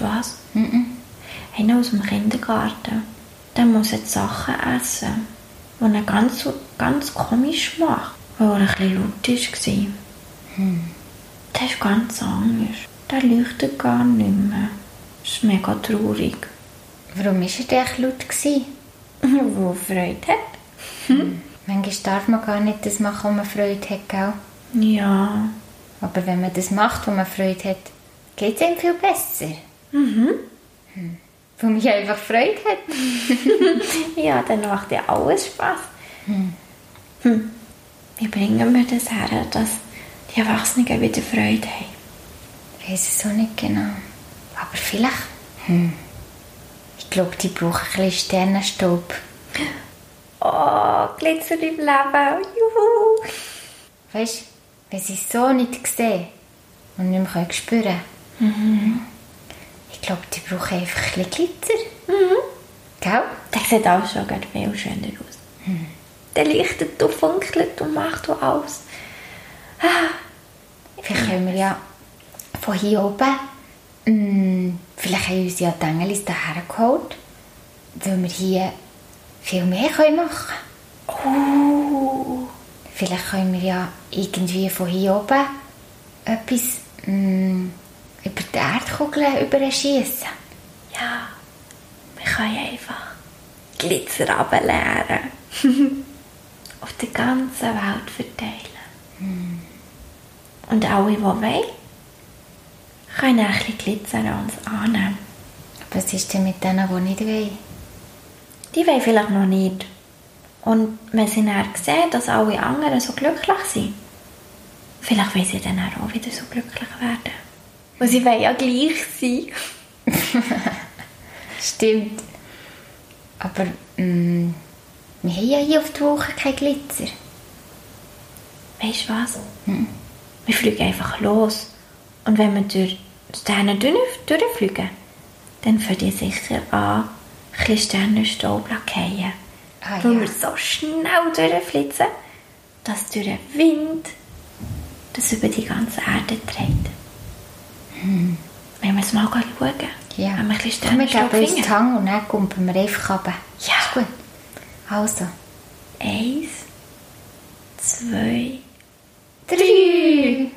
das? Einer aus dem Kindergarten. Der muss jetzt Sachen essen, die er ganz, ganz komisch macht, weil er ein bisschen laut war. Der ist ganz anders. Der leuchtet gar nicht mehr. Das ist mega traurig. Warum war er denn laut? Wo Freude hat. Manchmal darf man gar nicht das machen, wo man Freude hat, gell? Ja. Aber wenn man das macht, wo man Freude hat, geht es einem viel besser. Mhm. Weil man ja einfach Freude hat. Ja, dann macht ja alles Spaß. Hm. Wie bringen wir das her, dass die Erwachsenen wieder Freude haben? Ich weiß es auch nicht genau. Aber vielleicht. Hm. Ich glaube, die brauchen ein bisschen Sternenstaub. Oh, Glitzer im Leben. Juhu. Weißt du, wenn sie es so nicht sehen und nicht mehr spüren können. Ich glaube, die brauchen einfach ein bisschen Glitzer. Gell? Der sieht auch schon gerade viel schöner aus. Der leuchtet und funkelt und macht und alles. Vielleicht können wir ja von hier oben, mm, vielleicht haben uns ja die Engelis daher geholt, weil wir hier viel mehr können machen Oh. Vielleicht können wir ja irgendwie von hier oben etwas mm, Erdkugel überschießen. Ja, wir können einfach Glitzer ableeren. Auf der ganzen Welt verteilen. Und alle, die wollen, können ein bisschen Glitzer an uns annehmen. Was ist denn mit denen, die nicht wollen? Die wollen vielleicht noch nicht. Und wenn sie dann sehen, dass alle anderen so glücklich sind, vielleicht wollen sie dann auch wieder so glücklich werden. Und sie wollen ja gleich sein. Stimmt. Aber mm, wir haben ja hier auf die Woche kein Glitzer. Weißt du was? Wir fliegen einfach los. Und wenn wir durch Sterne durch, durchfliegen, dann fängt die sicher an, ein Sternenstaub zu fallen. Ah, Weil ja. wir so schnell durchflitzen, dass durch den Wind das über die ganze Erde trägt. Wenn wir es mal schauen. Ja. Wenn wir ein bisschen Komm, wir geben uns die. Hand und dann kumpen wir einfach runter. Ja. Ist gut. Also. Eins, zwei, Drei.